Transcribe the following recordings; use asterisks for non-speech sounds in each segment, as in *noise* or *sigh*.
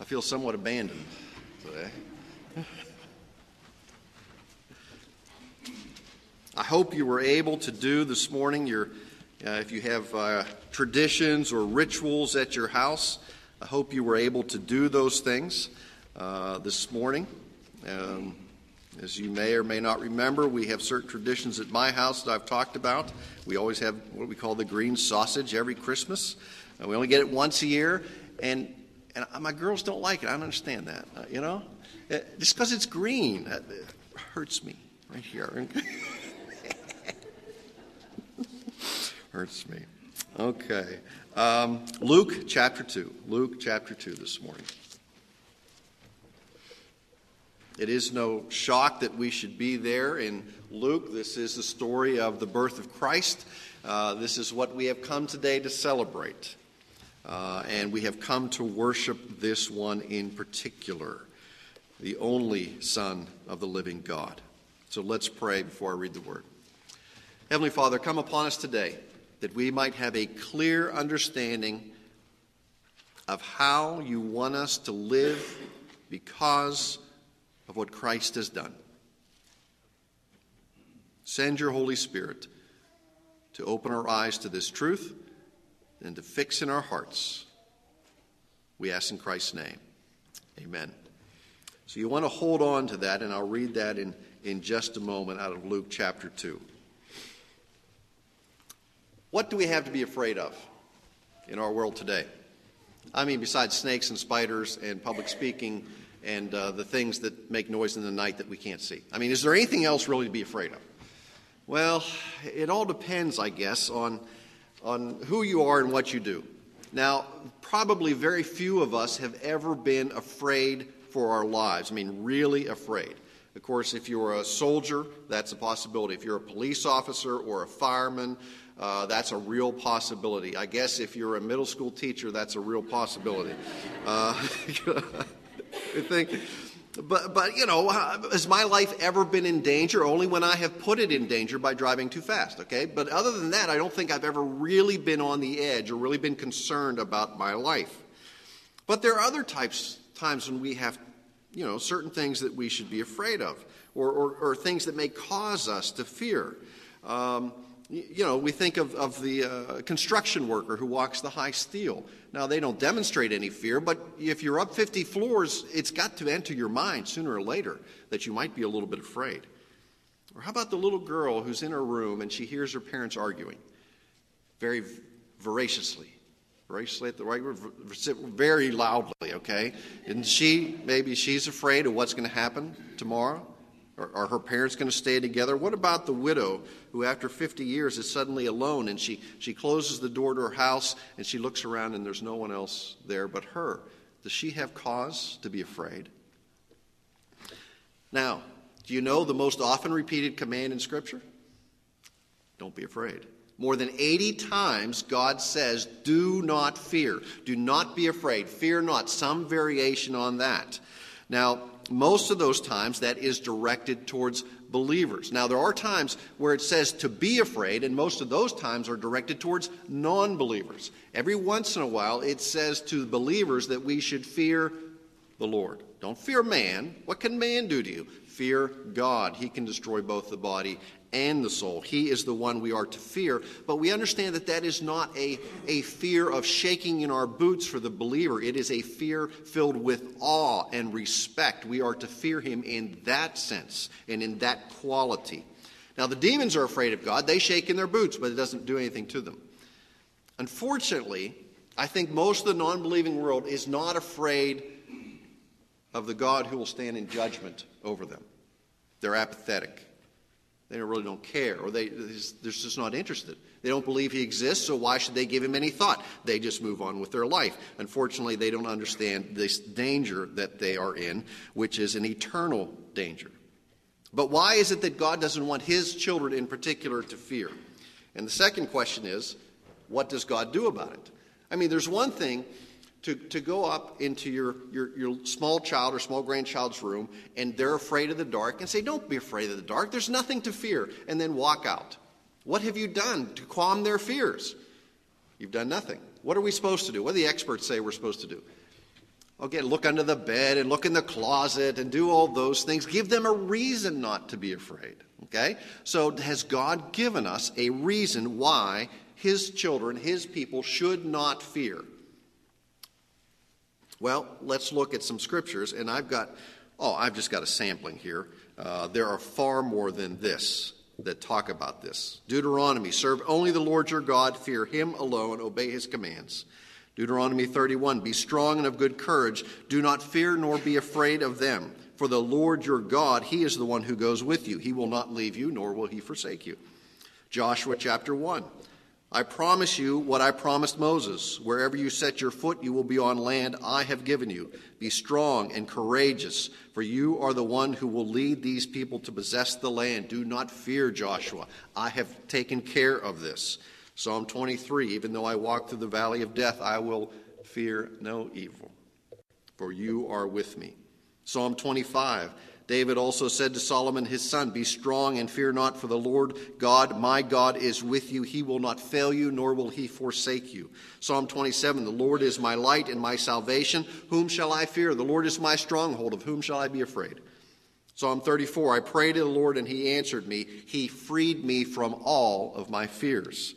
I feel somewhat abandoned today. I hope you were able to do this morning your, uh, if you have uh, traditions or rituals at your house, I hope you were able to do those things uh, this morning. Um, as you may or may not remember, we have certain traditions at my house that I've talked about. We always have what we call the green sausage every Christmas. Uh, we only get it once a year, and and my girls don't like it. I don't understand that. Uh, you know, uh, just because it's green uh, it hurts me right here. *laughs* hurts me. Okay, um, Luke chapter two. Luke chapter two this morning. It is no shock that we should be there in Luke. This is the story of the birth of Christ. Uh, this is what we have come today to celebrate. Uh, and we have come to worship this one in particular, the only Son of the living God. So let's pray before I read the word. Heavenly Father, come upon us today that we might have a clear understanding of how you want us to live because of what Christ has done. Send your Holy Spirit to open our eyes to this truth and to fix in our hearts. We ask in Christ's name. Amen. So you want to hold on to that, and I'll read that in, in just a moment out of Luke chapter 2. What do we have to be afraid of in our world today? I mean, besides snakes and spiders and public speaking and uh, the things that make noise in the night that we can't see. I mean, is there anything else really to be afraid of? Well, it all depends, I guess, on, on who you are and what you do. Now, probably very few of us have ever been afraid for our lives. I mean, really afraid. Of course, if you're a soldier, that's a possibility. If you're a police officer or a fireman, uh, that's a real possibility. I guess if you're a middle school teacher, that's a real possibility. Uh, *laughs* think, but, but, you know, has my life ever been in danger? Only when I have put it in danger by driving too fast, okay? But other than that, I don't think I've ever really been on the edge or really been concerned about my life. But there are other types, times when we have, you know, certain things that we should be afraid of or, or, or things that may cause us to fear. Um, you know, we think of, of the uh, construction worker who walks the high steel. Now, they don't demonstrate any fear, but if you're up 50 floors, it's got to enter your mind sooner or later that you might be a little bit afraid. Or how about the little girl who's in her room and she hears her parents arguing very voraciously? Voraciously at the right word, very loudly, okay? And she, maybe she's afraid of what's going to happen tomorrow. Are, are her parents going to stay together? What about the widow who, after 50 years, is suddenly alone and she, she closes the door to her house and she looks around and there's no one else there but her? Does she have cause to be afraid? Now, do you know the most often repeated command in Scripture? Don't be afraid. More than 80 times, God says, Do not fear. Do not be afraid. Fear not. Some variation on that. Now, most of those times that is directed towards believers. Now, there are times where it says to be afraid, and most of those times are directed towards non believers. Every once in a while, it says to believers that we should fear the Lord. Don't fear man. What can man do to you? Fear God. He can destroy both the body and the soul. He is the one we are to fear. But we understand that that is not a, a fear of shaking in our boots for the believer. It is a fear filled with awe and respect. We are to fear him in that sense and in that quality. Now, the demons are afraid of God. They shake in their boots, but it doesn't do anything to them. Unfortunately, I think most of the non believing world is not afraid of the God who will stand in judgment over them. They're apathetic. They really don't care, or they, they're just not interested. They don't believe he exists, so why should they give him any thought? They just move on with their life. Unfortunately, they don't understand this danger that they are in, which is an eternal danger. But why is it that God doesn't want his children in particular to fear? And the second question is, what does God do about it? I mean, there's one thing to, to go up into your, your, your small child or small grandchild's room and they're afraid of the dark and say, Don't be afraid of the dark. There's nothing to fear. And then walk out. What have you done to calm their fears? You've done nothing. What are we supposed to do? What do the experts say we're supposed to do? Okay, look under the bed and look in the closet and do all those things. Give them a reason not to be afraid. Okay? So, has God given us a reason why His children, His people, should not fear? Well, let's look at some scriptures, and I've got, oh, I've just got a sampling here. Uh, there are far more than this that talk about this. Deuteronomy, serve only the Lord your God, fear him alone, obey his commands. Deuteronomy 31, be strong and of good courage. Do not fear nor be afraid of them. For the Lord your God, he is the one who goes with you. He will not leave you, nor will he forsake you. Joshua chapter 1. I promise you what I promised Moses. Wherever you set your foot, you will be on land I have given you. Be strong and courageous, for you are the one who will lead these people to possess the land. Do not fear, Joshua. I have taken care of this. Psalm 23 Even though I walk through the valley of death, I will fear no evil, for you are with me. Psalm 25 David also said to Solomon his son, Be strong and fear not, for the Lord God, my God, is with you. He will not fail you, nor will he forsake you. Psalm 27 The Lord is my light and my salvation. Whom shall I fear? The Lord is my stronghold. Of whom shall I be afraid? Psalm 34 I prayed to the Lord, and he answered me. He freed me from all of my fears.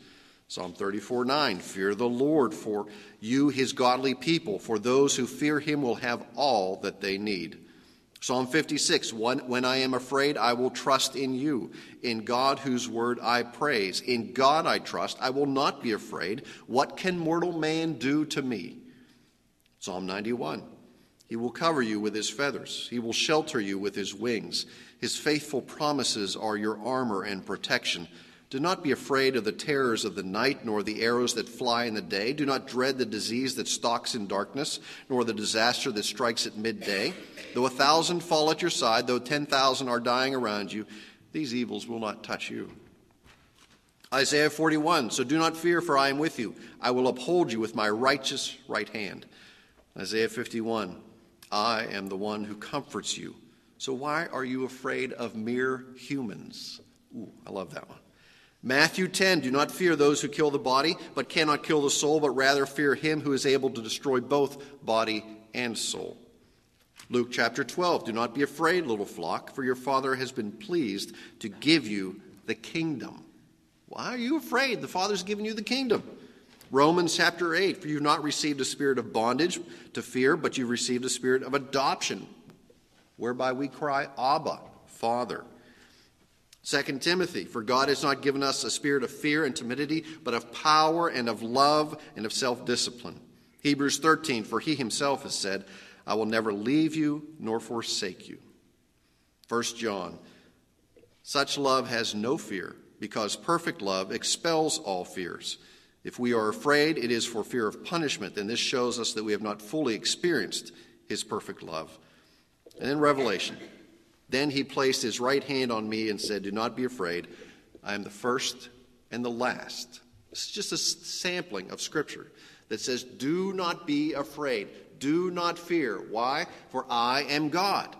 Psalm 34 9 Fear the Lord, for you, his godly people, for those who fear him will have all that they need. Psalm 56 When I am afraid, I will trust in you. In God, whose word I praise. In God I trust. I will not be afraid. What can mortal man do to me? Psalm 91 He will cover you with his feathers, he will shelter you with his wings. His faithful promises are your armor and protection. Do not be afraid of the terrors of the night, nor the arrows that fly in the day. Do not dread the disease that stalks in darkness, nor the disaster that strikes at midday. Though a thousand fall at your side, though ten thousand are dying around you, these evils will not touch you. Isaiah 41 So do not fear, for I am with you. I will uphold you with my righteous right hand. Isaiah 51 I am the one who comforts you. So why are you afraid of mere humans? Ooh, I love that one. Matthew 10 Do not fear those who kill the body, but cannot kill the soul, but rather fear him who is able to destroy both body and soul. Luke chapter 12 Do not be afraid, little flock, for your Father has been pleased to give you the kingdom. Why are you afraid? The Father's given you the kingdom. Romans chapter 8 For you have not received a spirit of bondage to fear, but you've received a spirit of adoption, whereby we cry, Abba, Father. 2 Timothy, for God has not given us a spirit of fear and timidity, but of power and of love and of self discipline. Hebrews 13, for he himself has said, I will never leave you nor forsake you. 1 John, such love has no fear, because perfect love expels all fears. If we are afraid, it is for fear of punishment, and this shows us that we have not fully experienced his perfect love. And in Revelation, then he placed his right hand on me and said, Do not be afraid. I am the first and the last. It's just a sampling of Scripture that says, Do not be afraid. Do not fear. Why? For I am God.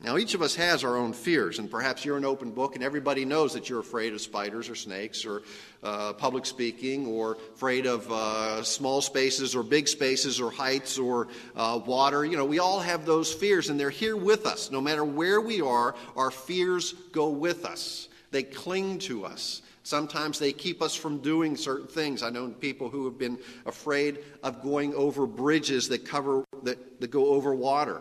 Now, each of us has our own fears, and perhaps you're an open book, and everybody knows that you're afraid of spiders or snakes or uh, public speaking or afraid of uh, small spaces or big spaces or heights or uh, water. You know, we all have those fears, and they're here with us. No matter where we are, our fears go with us, they cling to us. Sometimes they keep us from doing certain things. I know people who have been afraid of going over bridges that cover that, that go over water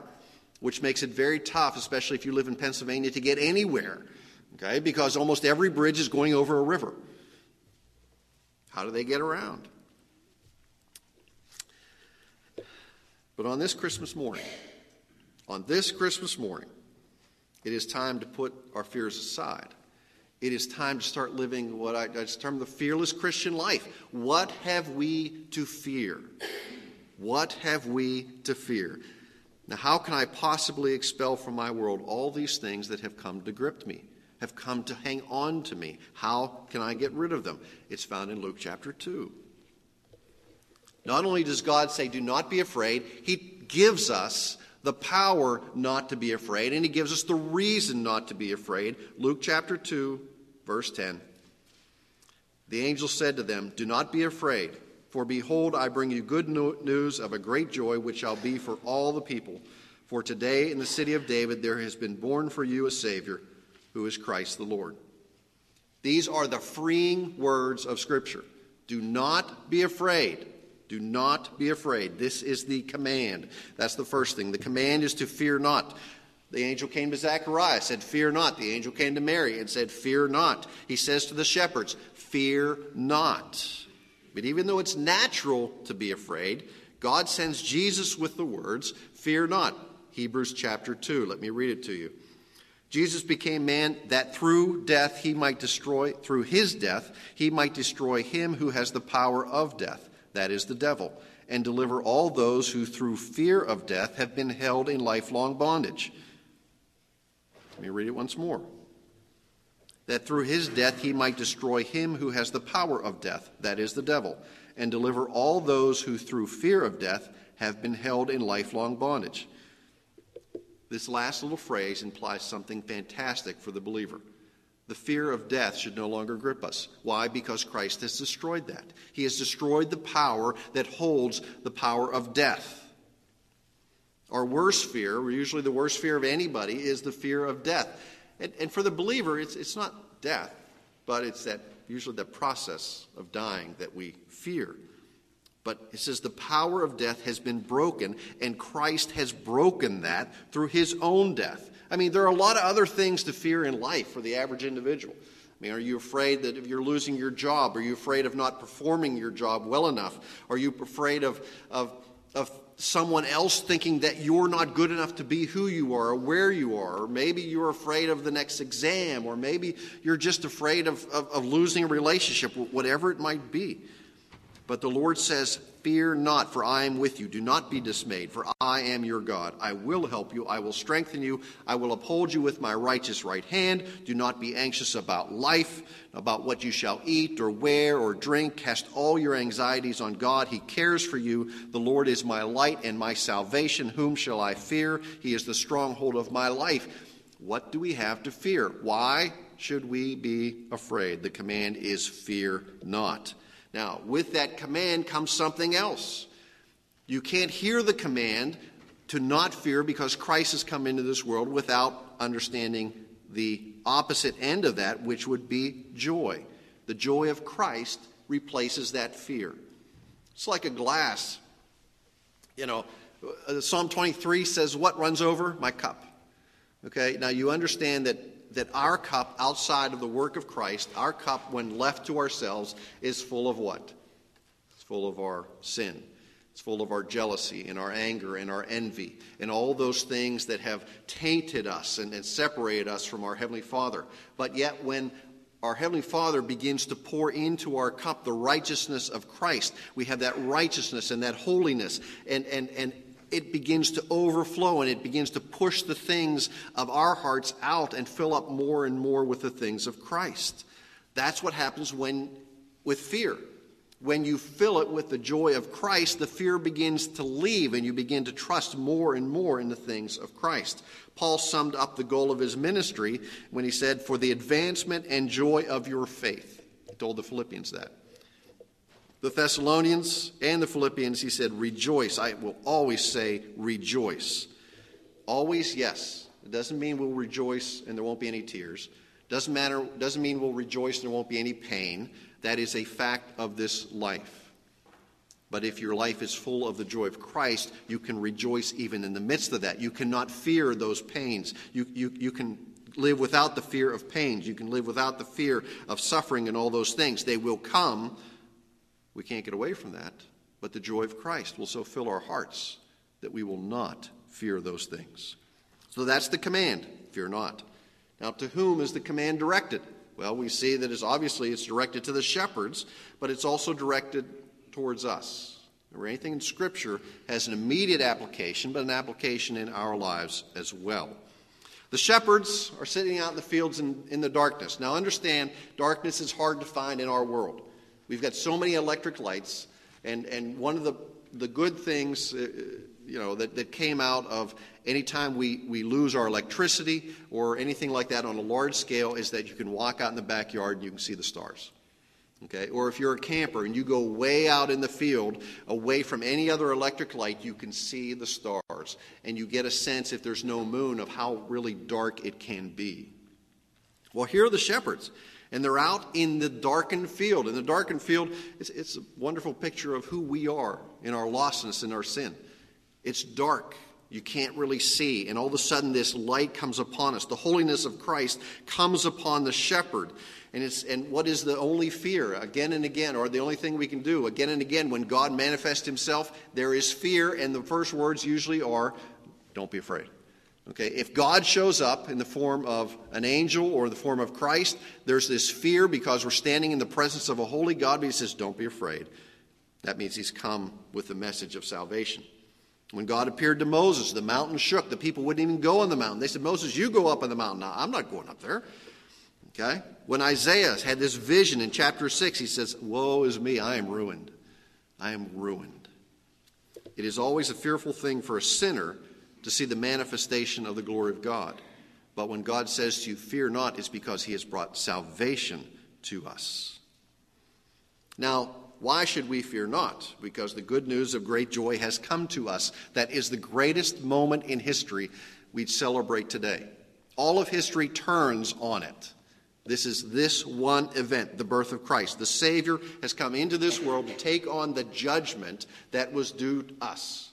which makes it very tough, especially if you live in Pennsylvania, to get anywhere, okay? Because almost every bridge is going over a river. How do they get around? But on this Christmas morning, on this Christmas morning, it is time to put our fears aside. It is time to start living what I, I term the fearless Christian life. What have we to fear? What have we to fear? Now, how can I possibly expel from my world all these things that have come to grip me, have come to hang on to me? How can I get rid of them? It's found in Luke chapter 2. Not only does God say, Do not be afraid, He gives us the power not to be afraid, and He gives us the reason not to be afraid. Luke chapter 2, verse 10. The angel said to them, Do not be afraid For behold, I bring you good news of a great joy, which shall be for all the people. For today in the city of David there has been born for you a Savior, who is Christ the Lord. These are the freeing words of Scripture. Do not be afraid. Do not be afraid. This is the command. That's the first thing. The command is to fear not. The angel came to Zechariah, said, Fear not. The angel came to Mary and said, Fear not. He says to the shepherds, Fear not. But even though it's natural to be afraid, God sends Jesus with the words, Fear not. Hebrews chapter 2. Let me read it to you. Jesus became man that through death he might destroy, through his death, he might destroy him who has the power of death, that is the devil, and deliver all those who through fear of death have been held in lifelong bondage. Let me read it once more. That through his death he might destroy him who has the power of death, that is the devil, and deliver all those who through fear of death have been held in lifelong bondage. This last little phrase implies something fantastic for the believer. The fear of death should no longer grip us. Why? Because Christ has destroyed that. He has destroyed the power that holds the power of death. Our worst fear, usually the worst fear of anybody, is the fear of death. And, and for the believer, it's, it's not death, but it's that usually the process of dying that we fear. But it says the power of death has been broken, and Christ has broken that through his own death. I mean, there are a lot of other things to fear in life for the average individual. I mean, are you afraid that if you're losing your job? Are you afraid of not performing your job well enough? Are you afraid of, of, of someone else thinking that you're not good enough to be who you are or where you are? Or maybe you're afraid of the next exam, or maybe you're just afraid of, of, of losing a relationship, whatever it might be. But the Lord says, Fear not, for I am with you. Do not be dismayed, for I am your God. I will help you. I will strengthen you. I will uphold you with my righteous right hand. Do not be anxious about life, about what you shall eat or wear or drink. Cast all your anxieties on God. He cares for you. The Lord is my light and my salvation. Whom shall I fear? He is the stronghold of my life. What do we have to fear? Why should we be afraid? The command is fear not. Now, with that command comes something else. You can't hear the command to not fear because Christ has come into this world without understanding the opposite end of that, which would be joy. The joy of Christ replaces that fear. It's like a glass. You know, uh, Psalm 23 says, What runs over? My cup. Okay, now you understand that that our cup, outside of the work of Christ, our cup, when left to ourselves, is full of what? It's full of our sin. It's full of our jealousy and our anger and our envy and all those things that have tainted us and, and separated us from our Heavenly Father. But yet, when our Heavenly Father begins to pour into our cup the righteousness of Christ. We have that righteousness and that holiness, and, and, and it begins to overflow and it begins to push the things of our hearts out and fill up more and more with the things of Christ. That's what happens when with fear. When you fill it with the joy of Christ, the fear begins to leave and you begin to trust more and more in the things of Christ. Paul summed up the goal of his ministry when he said, For the advancement and joy of your faith. He told the Philippians that the Thessalonians and the Philippians, he said, Rejoice. I will always say, Rejoice. Always, yes. It doesn't mean we'll rejoice and there won't be any tears. Doesn't matter, doesn't mean we'll rejoice and there won't be any pain. That is a fact of this life. But if your life is full of the joy of Christ, you can rejoice even in the midst of that. You cannot fear those pains. You, you, you can live without the fear of pains. You can live without the fear of suffering and all those things. They will come, we can't get away from that, but the joy of Christ will so fill our hearts that we will not fear those things. So that's the command fear not. Now, to whom is the command directed? Well, we see that it's obviously it's directed to the shepherds, but it's also directed towards us. Or anything in Scripture has an immediate application, but an application in our lives as well. The shepherds are sitting out in the fields in, in the darkness. Now, understand, darkness is hard to find in our world. We've got so many electric lights, and, and one of the, the good things uh, you know, that, that came out of anytime we, we lose our electricity or anything like that on a large scale is that you can walk out in the backyard and you can see the stars. Okay? Or if you're a camper and you go way out in the field, away from any other electric light, you can see the stars. And you get a sense, if there's no moon, of how really dark it can be. Well, here are the shepherds. And they're out in the darkened field. In the darkened field, it's, it's a wonderful picture of who we are in our lostness and our sin. It's dark. You can't really see. And all of a sudden, this light comes upon us. The holiness of Christ comes upon the shepherd. And, it's, and what is the only fear? Again and again, or the only thing we can do, again and again, when God manifests himself, there is fear. And the first words usually are, don't be afraid. Okay, if God shows up in the form of an angel or the form of Christ, there's this fear because we're standing in the presence of a holy God, but he says, Don't be afraid. That means he's come with the message of salvation. When God appeared to Moses, the mountain shook. The people wouldn't even go on the mountain. They said, Moses, you go up on the mountain. No, I'm not going up there. Okay? When Isaiah had this vision in chapter 6, he says, Woe is me, I am ruined. I am ruined. It is always a fearful thing for a sinner to see the manifestation of the glory of God. But when God says to you, Fear not, it's because he has brought salvation to us. Now, why should we fear not? Because the good news of great joy has come to us. That is the greatest moment in history we'd celebrate today. All of history turns on it. This is this one event, the birth of Christ. The Savior has come into this world to take on the judgment that was due to us.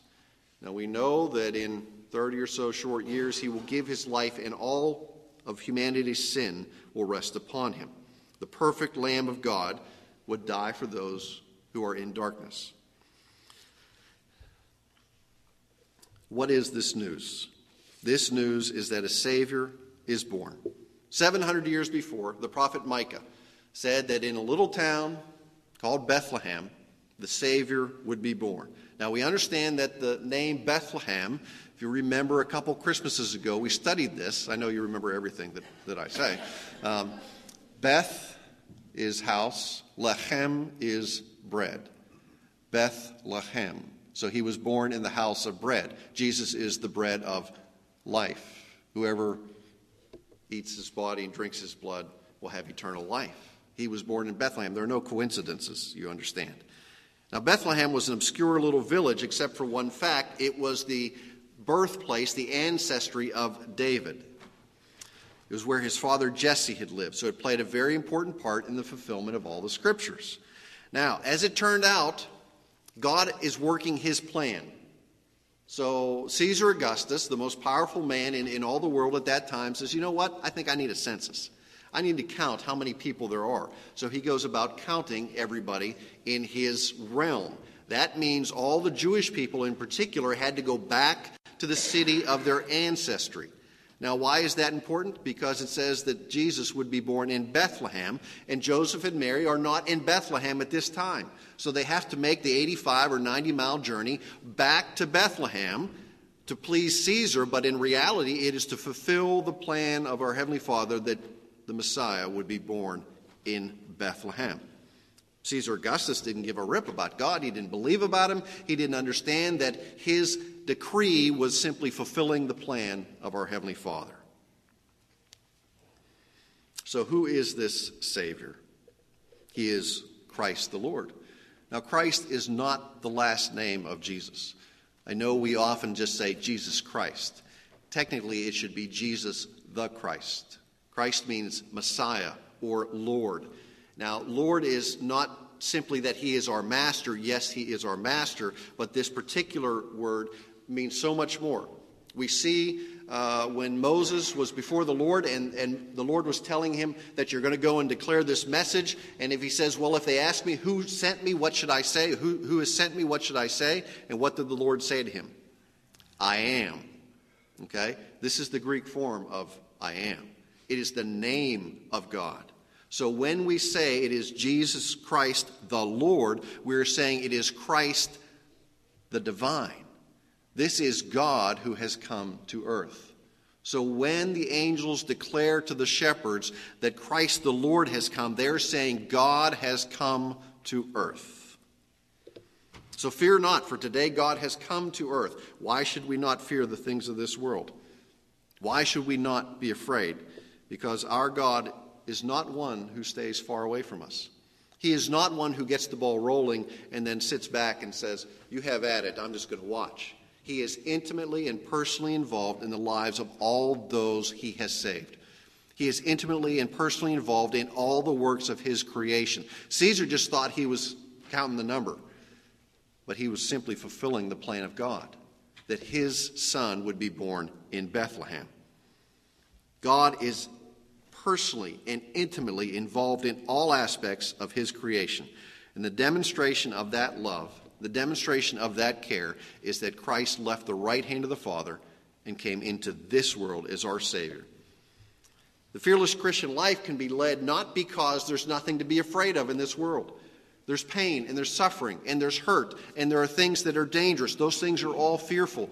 Now we know that in 30 or so short years, he will give his life, and all of humanity's sin will rest upon him. The perfect Lamb of God would die for those who are in darkness. What is this news? This news is that a Savior is born. 700 years before, the prophet Micah said that in a little town called Bethlehem, the Savior would be born. Now, we understand that the name Bethlehem if you remember a couple Christmases ago, we studied this. I know you remember everything that, that I say. Um, Beth is house, Lechem is bread. Beth Lechem. So he was born in the house of bread. Jesus is the bread of life. Whoever eats his body and drinks his blood will have eternal life. He was born in Bethlehem. There are no coincidences, you understand. Now, Bethlehem was an obscure little village, except for one fact it was the birthplace, the ancestry of David. It was where his father Jesse had lived, so it played a very important part in the fulfillment of all the scriptures. Now, as it turned out, God is working his plan. So, Caesar Augustus, the most powerful man in, in all the world at that time, says, You know what? I think I need a census. I need to count how many people there are. So he goes about counting everybody in his realm. That means all the Jewish people in particular had to go back to the city of their ancestry. Now, why is that important? Because it says that Jesus would be born in Bethlehem, and Joseph and Mary are not in Bethlehem at this time. So they have to make the 85 or 90 mile journey back to Bethlehem to please Caesar, but in reality, it is to fulfill the plan of our Heavenly Father that the Messiah would be born in Bethlehem. Caesar Augustus didn't give a rip about God. He didn't believe about him. He didn't understand that his decree was simply fulfilling the plan of our Heavenly Father. So, who is this Savior? He is Christ the Lord. Now, Christ is not the last name of Jesus. I know we often just say Jesus Christ. Technically, it should be Jesus the Christ. Christ means Messiah or Lord. Now, Lord is not simply that he is our master. Yes, he is our master, but this particular word means so much more. We see uh, when Moses was before the Lord and, and the Lord was telling him that you're going to go and declare this message. And if he says, Well, if they ask me who sent me, what should I say? Who, who has sent me, what should I say? And what did the Lord say to him? I am. Okay? This is the Greek form of I am. It is the name of God. So when we say it is Jesus Christ the Lord, we're saying it is Christ the divine. This is God who has come to earth. So when the angels declare to the shepherds that Christ the Lord has come, they're saying God has come to earth. So fear not, for today God has come to earth. Why should we not fear the things of this world? Why should we not be afraid? Because our God is not one who stays far away from us. He is not one who gets the ball rolling and then sits back and says, You have at it, I'm just going to watch. He is intimately and personally involved in the lives of all those he has saved. He is intimately and personally involved in all the works of his creation. Caesar just thought he was counting the number, but he was simply fulfilling the plan of God that his son would be born in Bethlehem. God is personally and intimately involved in all aspects of his creation. And the demonstration of that love, the demonstration of that care, is that Christ left the right hand of the Father and came into this world as our Savior. The fearless Christian life can be led not because there's nothing to be afraid of in this world. There's pain and there's suffering and there's hurt and there are things that are dangerous. Those things are all fearful.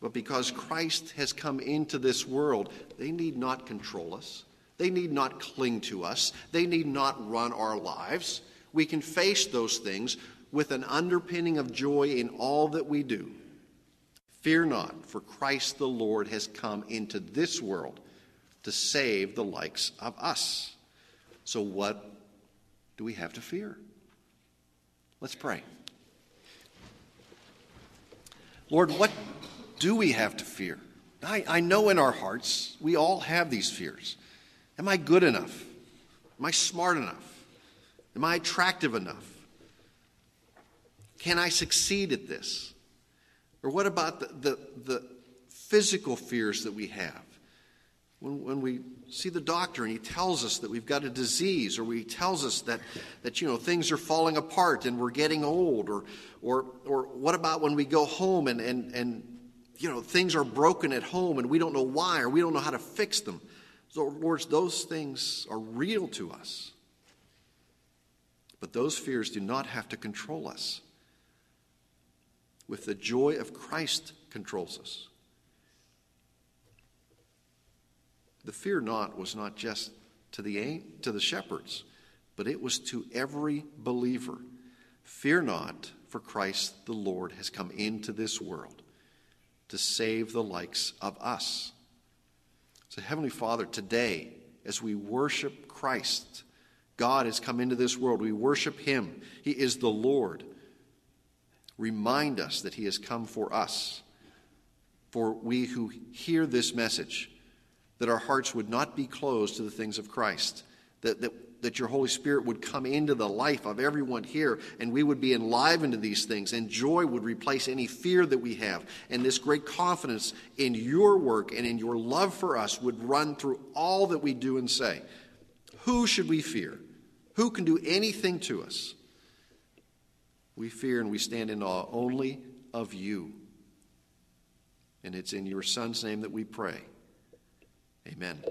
But because Christ has come into this world, they need not control us. They need not cling to us. They need not run our lives. We can face those things with an underpinning of joy in all that we do. Fear not, for Christ the Lord has come into this world to save the likes of us. So, what do we have to fear? Let's pray. Lord, what do we have to fear? I, I know in our hearts we all have these fears. Am I good enough? Am I smart enough? Am I attractive enough? Can I succeed at this? Or what about the, the, the physical fears that we have? When, when we see the doctor and he tells us that we've got a disease, or he tells us that, that you know, things are falling apart and we're getting old, or, or, or what about when we go home and, and, and you know, things are broken at home and we don't know why or we don't know how to fix them. So, Lord, those things are real to us. But those fears do not have to control us. With the joy of Christ controls us. The fear not was not just to the, to the shepherds, but it was to every believer. Fear not, for Christ the Lord has come into this world to save the likes of us. So, Heavenly Father, today, as we worship Christ, God has come into this world. We worship Him. He is the Lord. Remind us that He has come for us, for we who hear this message, that our hearts would not be closed to the things of Christ, that, that that your Holy Spirit would come into the life of everyone here and we would be enlivened to these things, and joy would replace any fear that we have. And this great confidence in your work and in your love for us would run through all that we do and say. Who should we fear? Who can do anything to us? We fear and we stand in awe only of you. And it's in your Son's name that we pray. Amen.